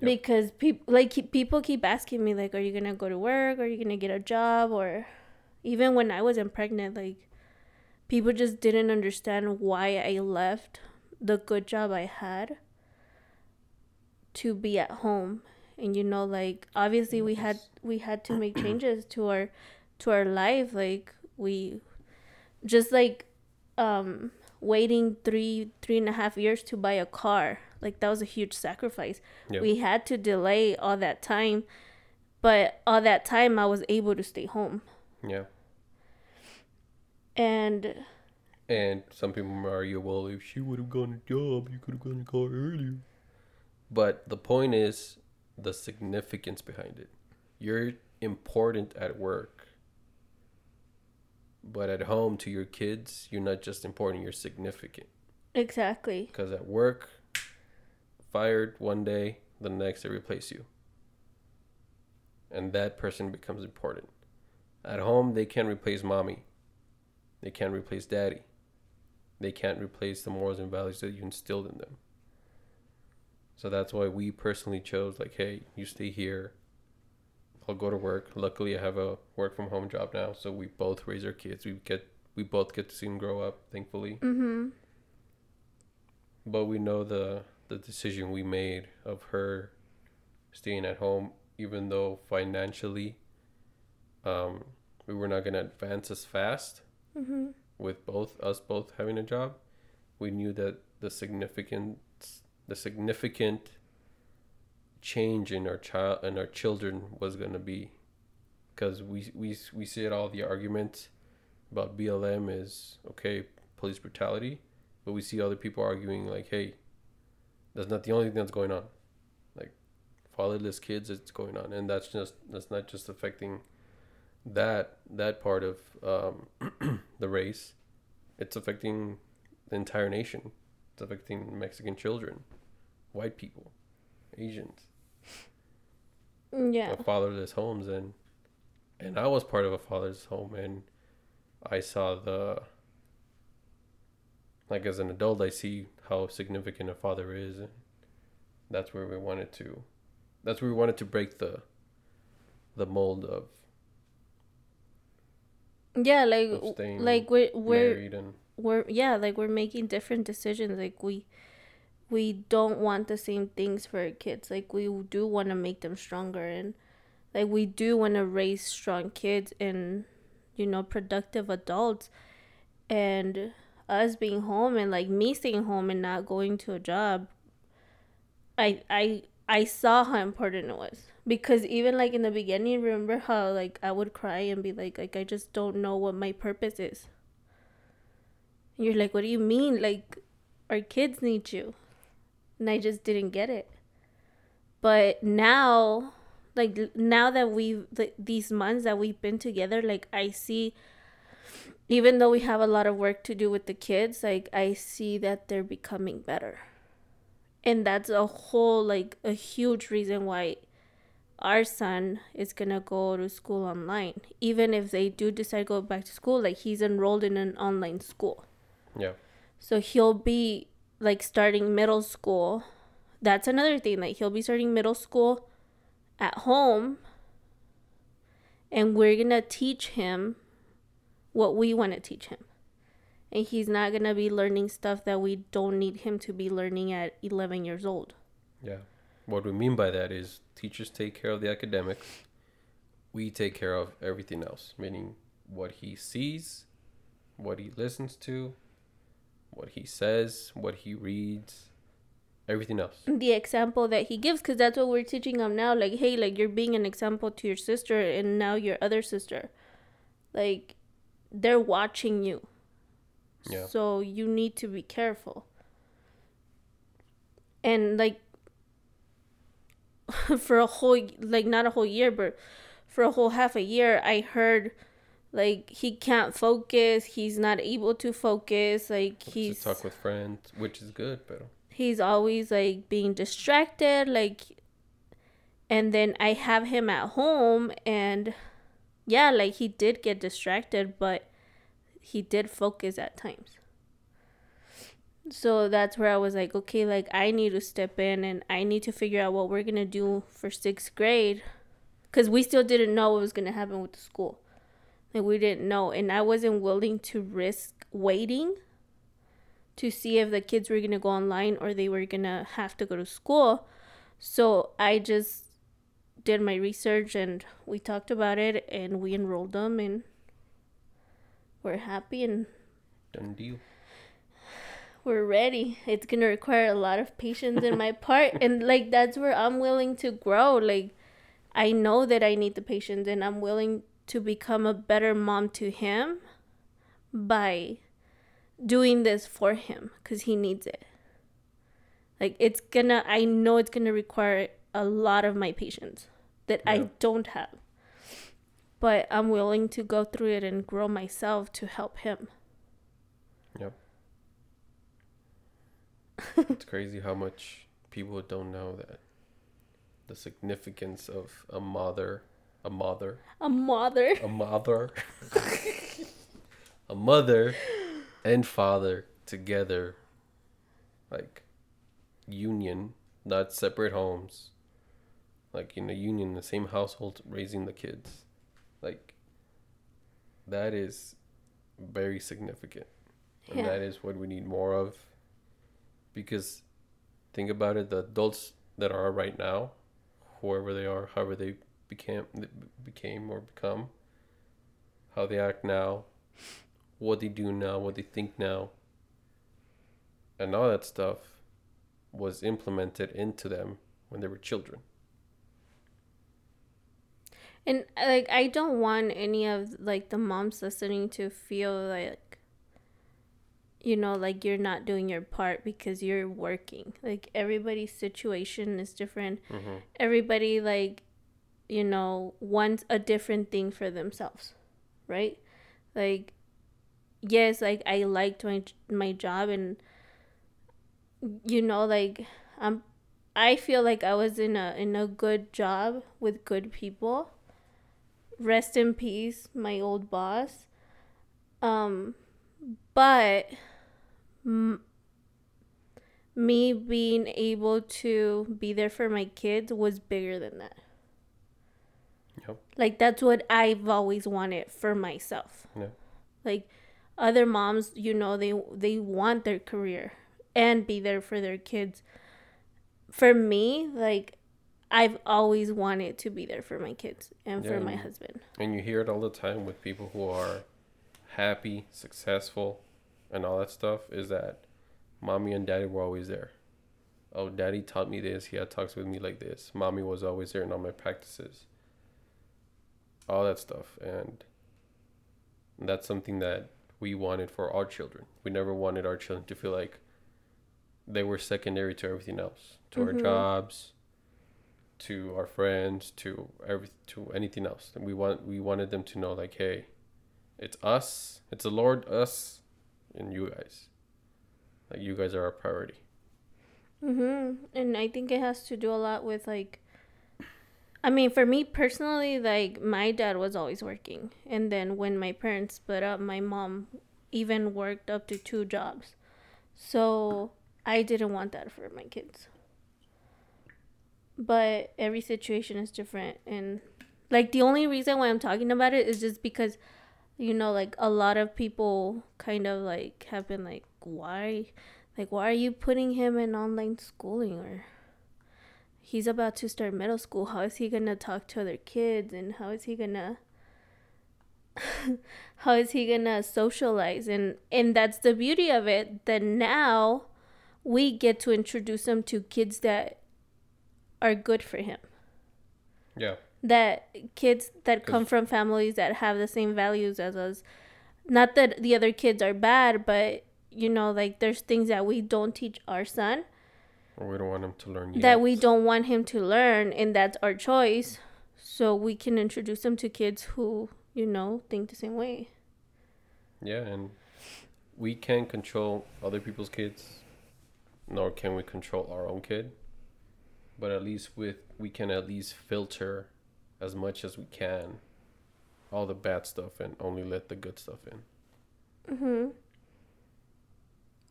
Yep. because people like people keep asking me like are you gonna go to work? Are you gonna get a job? Or even when i wasn't pregnant like people just didn't understand why i left the good job i had to be at home. And you know like obviously we had we had to make changes to our to our life. Like we just like um waiting three three and a half years to buy a car like that was a huge sacrifice Yep. we had to delay all that time but all that time i was able to stay home Yeah. And And some people argue, well, if she would have gotten a job, you could have gotten a car earlier. But the point is the significance behind it. You're important at work, but at home to your kids, you're not just important, you're significant. exactly. Because at work, fired one day, the next they replace you. And that person becomes important. At home, they can't replace mommy. They can't replace daddy. They can't replace the morals and values that you instilled in them. So that's why we personally chose, like, hey, you stay here. I'll go to work. Luckily, I have a work from home job now, so we both raise our kids. We get, we both get to see them grow up, thankfully Mm-hmm. but we know the the decision we made of her staying at home even though financially um we were not going to advance as fast Mm-hmm. with both us both having a job we knew that the significance the significant change in our child and our children was going to be because we, we we see it all the arguments about BLM is okay police brutality but we see other people arguing like hey that's not the only thing that's going on. Like fatherless kids it's going on. And that's just that's not just affecting that that part of um, the race. It's affecting the entire nation. It's affecting mexican children white people asians Mm, yeah. of fatherless homes and and I was part of a fatherless home and I saw the like as an adult I see how significant a father is and that's where we wanted to that's where we wanted to break the the mold of, Yeah, like like we're we're married and we're yeah like we're making different decisions like we we don't want the same things for our kids like we do want to make them stronger and like we do want to raise strong kids and you know productive adults and us being home and like me staying home and not going to a job i i i saw how important it was because even like in the beginning remember how like i would cry and be like like i just don't know what my purpose is and you're like, what do you mean? Like, our kids need you. And I just didn't get it. But now, like, now that we've, th- these months that we've been together, like, I see, even though we have a lot of work to do with the kids, like, I see that they're becoming better. And that's a whole, like, a huge reason why our son is gonna go to school online. Even if they do decide to go back to school, like, he's enrolled in an online school. yeah So he'll be like starting middle school. That's another thing. Like he'll be starting middle school at home. And we're going to teach him what we want to teach him. And he's not going to be learning stuff that we don't need him to be learning at 11 years old. yeah what we mean by that is teachers take care of the academics we take care of everything else meaning what he sees what he listens to what he says what he reads everything else. The example that he gives because that's what we're teaching him now like hey like you're being an example to your sister and now your other sister. Like they're watching you. Yeah. so you need to be careful. And like for a whole like not a whole year but for a whole half a year i heard like he can't focus. He's not able to focus. Like to he's talk with friends which is good but he's always like being distracted like and then i have him at home and yeah like he did get distracted but he did focus at times. So that's where i was like okay like i need to step in and i need to figure out what we're gonna do for sixth grade because we still didn't know what was gonna happen with the school like we didn't know and i wasn't willing to risk waiting to see if the kids were going to go online or they were going to have to go to school. So I just did my research and we talked about it and we enrolled them and we're happy and done deal we're ready. It's going to require a lot of patience in my part and like that's where I'm willing to grow. Like I know that I need the patience and I'm willing to become a better mom to him. by doing this for him because he needs it. Like it's gonna, I know it's gonna require a lot of my patience that I don't have. But I'm willing to go through it and grow myself to help him. Yep. it's crazy how much people don't know that the significance of a mother, a mother, A mother. a mother, a mother and father together, like union, not separate homes, like in a union, the same household raising the kids, like that is very significant, and Yeah. that is what we need more of, because think about it, the adults that are right now, whoever they are, however they became became or become how they act now what they do now what they think now and all that stuff was implemented into them when they were children And like I don't want any of like the moms listening to feel like you know like you're not doing your part because you're working. Like everybody's situation is different. mm-hmm. Everybody like you know wants a different thing for themselves, right? Like yes, like I liked my my job and you know like I'm I feel like I was in a in a good job with good people. Rest in peace my old boss. Um but m- me being able to be there for my kids was bigger than that Yep. like that's what i've always wanted for myself. Yeah. like other moms you know they they want their career and be there for their kids. For me like I've always wanted to be there for my kids and for Yeah, my and- husband. and you hear it all the time with people who are happy successful and all that stuff is that mommy and daddy were always there. Oh daddy taught me this. He had talks with me like this. Mommy was always there in all my practices all that stuff. And that's something that we wanted for our children. We never wanted our children to feel like they were secondary to everything else to our Mhm. jobs to our friends to every to anything else. And we want we wanted them to know like hey it's us it's the lord us and you guys. Like you guys are our priority. Mhm. And I think it has to do a lot with like I mean, for me personally, like my dad was always working. And then when my parents split up, my mom even worked up to two jobs. So, I didn't want that for my kids. But every situation is different and like the only reason why I'm talking about it is just because you know like a lot of people kind of like have been like why like why are you putting him in online schooling or he's about to start middle school. How is he gonna talk to other kids and how is he gonna how is he gonna socialize? And and that's the beauty of it that now we get to introduce him to kids that are good for him. Yeah. That kids that come from families that have the same values as us. Not that the other kids are bad but you know like there's things that we don't teach our son or we don't want them to learn yet. that we don't want him to learn and that's our choice so we can introduce him to kids who you know think the same way yeah and we can't control other people's kids nor can we control our own kid but at least with we can at least filter as much as we can all the bad stuff and only let the good stuff in mm-hmm.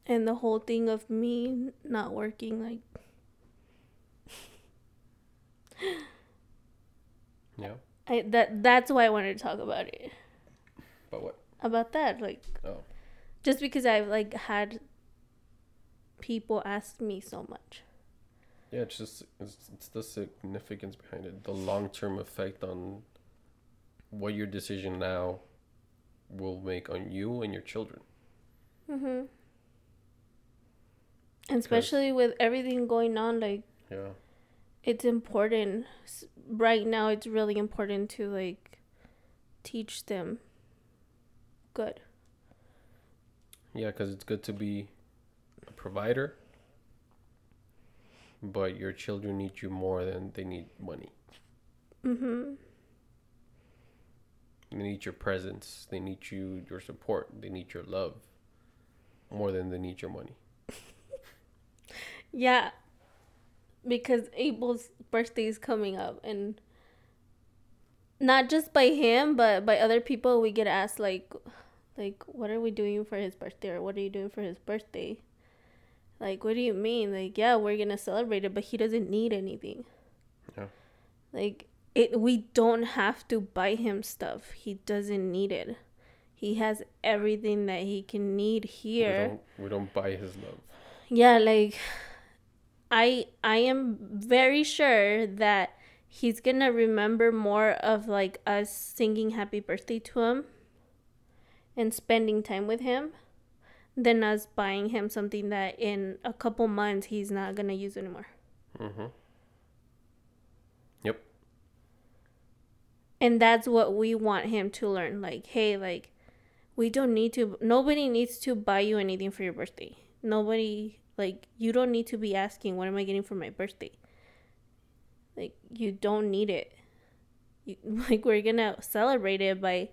And the whole thing of me not working like yeah. I, that that's why i wanted to talk about it. But what? About that like oh. just because I've like had people ask me so much. yeah it's just it's, it's the significance behind it. The long-term effect on what your decision now will make on you and your children. Mm-hmm. And especially with everything going on, like yeah it's important. Right now, it's really important to like teach them good. Yeah, because it's good to be a provider, but your children need you more than they need money. Mm-hmm. They need your presence. They need you your support. They need your love more than they need your money. Yeah. Because Abel's birthday is coming up and not just by him but by other people we get asked like like what are we doing for his birthday or what are you doing for his birthday? Like what do you mean? Like yeah, we're going to celebrate it but he doesn't need anything. Yeah. Like it we don't have to buy him stuff. He doesn't need it. He has everything that he can need here. We don't, we don't buy his love. Yeah, like I I am very sure that he's going to remember more of like us singing happy birthday to him and spending time with him than us buying him something that in a couple months he's not going to use anymore. Mm-hmm. Yep. And that's what we want him to learn. Like, hey, like we don't need to nobody needs to buy you anything for your birthday. Nobody like you don't need to be asking what am I getting for my birthday. Like you don't need it. You, like we're going to celebrate it by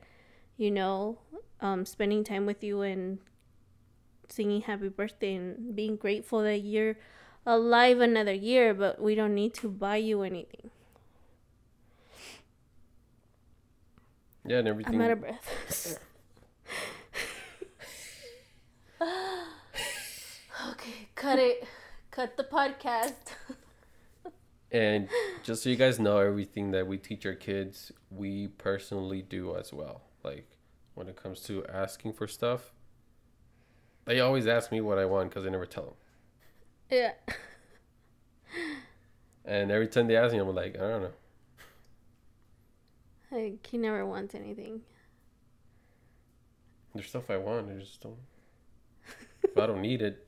you know um spending time with you and singing happy birthday and being grateful that you're alive another year, but we don't need to buy you anything. Yeah, and everything. I'm out of breath. okay, cut it. Cut the podcast. And just so you guys know, everything that we teach our kids, we personally do as well. Like when it comes to asking for stuff, they always ask me what I want because I never tell them. Yeah. And every time they ask me, I'm like, I don't know. Like he never wants anything. There's stuff I want. I just don't. if I don't need it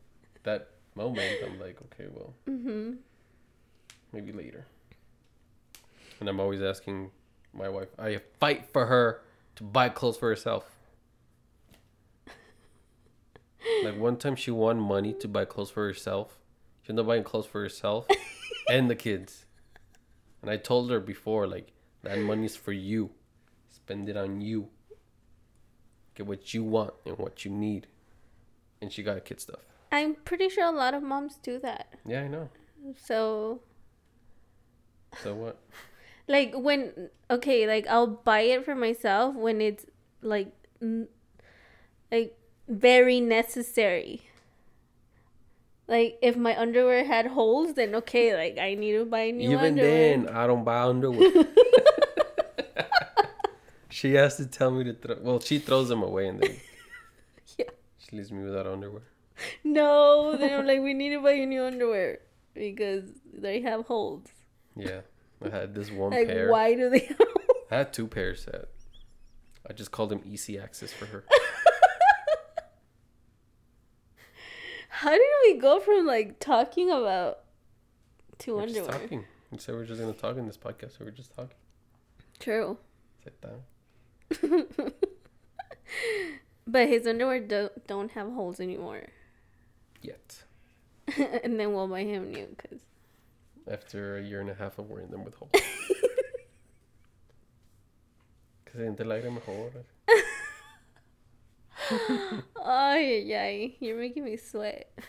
that moment, I'm like, okay, well, Mm-hmm. maybe later. And I'm always asking my wife, I fight for her to buy clothes for herself. like one time she won money to buy clothes for herself. She ended up buying clothes for herself and the kids. And I told her before, like, that money's for you. Spend it on you. Get what you want and what you need. And she got kid stuff. I'm pretty sure a lot of moms do that. Yeah, I know. So So what? like when okay, like I'll buy it for myself when it's like n- like very necessary. Like if my underwear had holes, then okay, like I need to buy new Even underwear. then, I don't buy underwear. she has to tell me to throw. Well, she throws them away and then Yeah. she leaves me without underwear. No, then I'm like, we need to buy you new underwear because they have holes. Yeah, I had this one Like, pair. why do they have holes? I had two pairs that I just called them easy access for her. How did we go from like talking about to We're just talking. You said we're just gonna talk in this podcast, so we're just talking. True. Sit down. But his underwear don't don't have holes anymore, Yet, and then we'll buy him new because after a year and a half of wearing them with holes. Que se siente el aire mejor. oh yeah, yeah, you're making me sweat.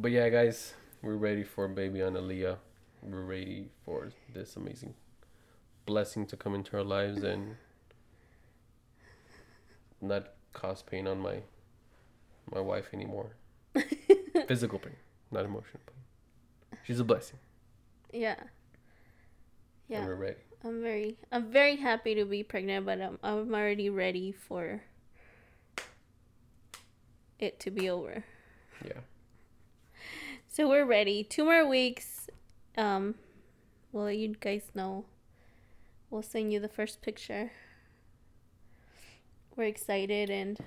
But yeah, guys, we're ready for baby Analia. We're ready for this amazing blessing to come into our lives and not cause pain on my my wife anymore. Physical pain, not emotional pain. She's a blessing, Yeah, and yeah. we're ready. I'm very I'm very happy to be pregnant, but I'm I'm already ready for it to be over. Yeah, So we're ready. Two more weeks. Um, we'll let you guys know. We'll send you the first picture. We're excited and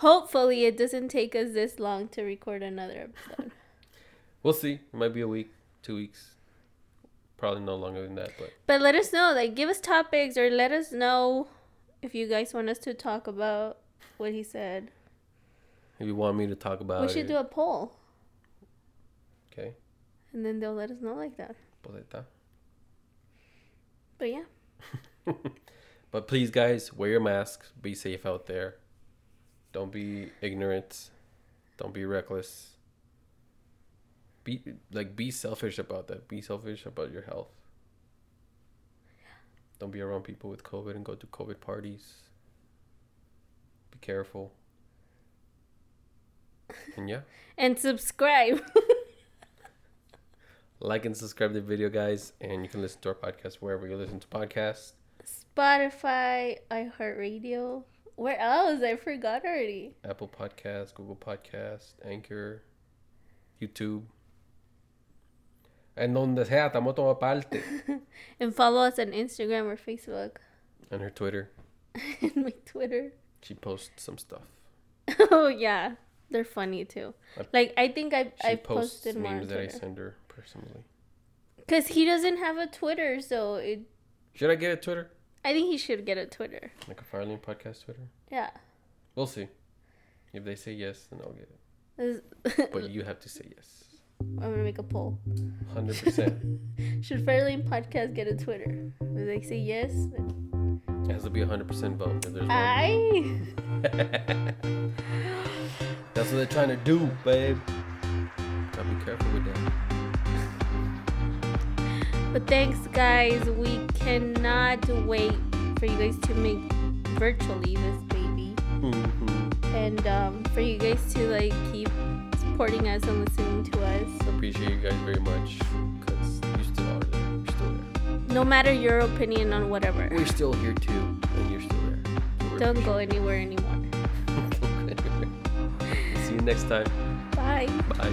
hopefully it doesn't take us this long to record another episode. we'll see. It might be a week, two weeks, probably no longer than that. But but let us know. Like, give us topics or let us know if you guys want us to talk about what he said, If you want me to talk about we should it, do a poll, okay. and then they'll let us know like that. Está. But yeah, But please, guys, wear your masks. Be safe out there. Don't be ignorant. Don't be reckless. Be like be selfish about that. Be selfish about your health. Don't be around people with COVID and go to COVID parties. Be careful. And yeah, and subscribe. like and subscribe to the video, guys, and you can listen to our podcast wherever you listen to podcasts. Spotify, iHeartRadio. Where else? I forgot already. Apple Podcast, Google Podcast, Anchor, YouTube. En donde sea, estamos toda parte. And follow us on Instagram or Facebook. And her Twitter, and my Twitter. she posts some stuff. oh yeah, they're funny too. I- Like I think I I posted memes that I send her personally. because he doesn't have a Twitter, so it. Should I get a Twitter? I think he should get a Twitter. Like a Firelane Podcast Twitter? Yeah. We'll see. If they say yes, then I'll get it. But you have to say yes. I'm gonna make a poll. 100%. Should Fairlane Podcast get a Twitter? If they say yes, then it has to be a 100% vote. If there's. I. That's what they're trying to do, babe. Gotta be careful with that. But thanks, guys. We cannot wait for you guys to make virtually this baby, Mhm. and um, for you guys to like keep supporting us and listening to us. appreciate you guys very much because you still are there. You're still there. No matter your opinion on whatever, We're still here too, and you're still there. So don't go anywhere anymore. See you next time. Bye. Bye.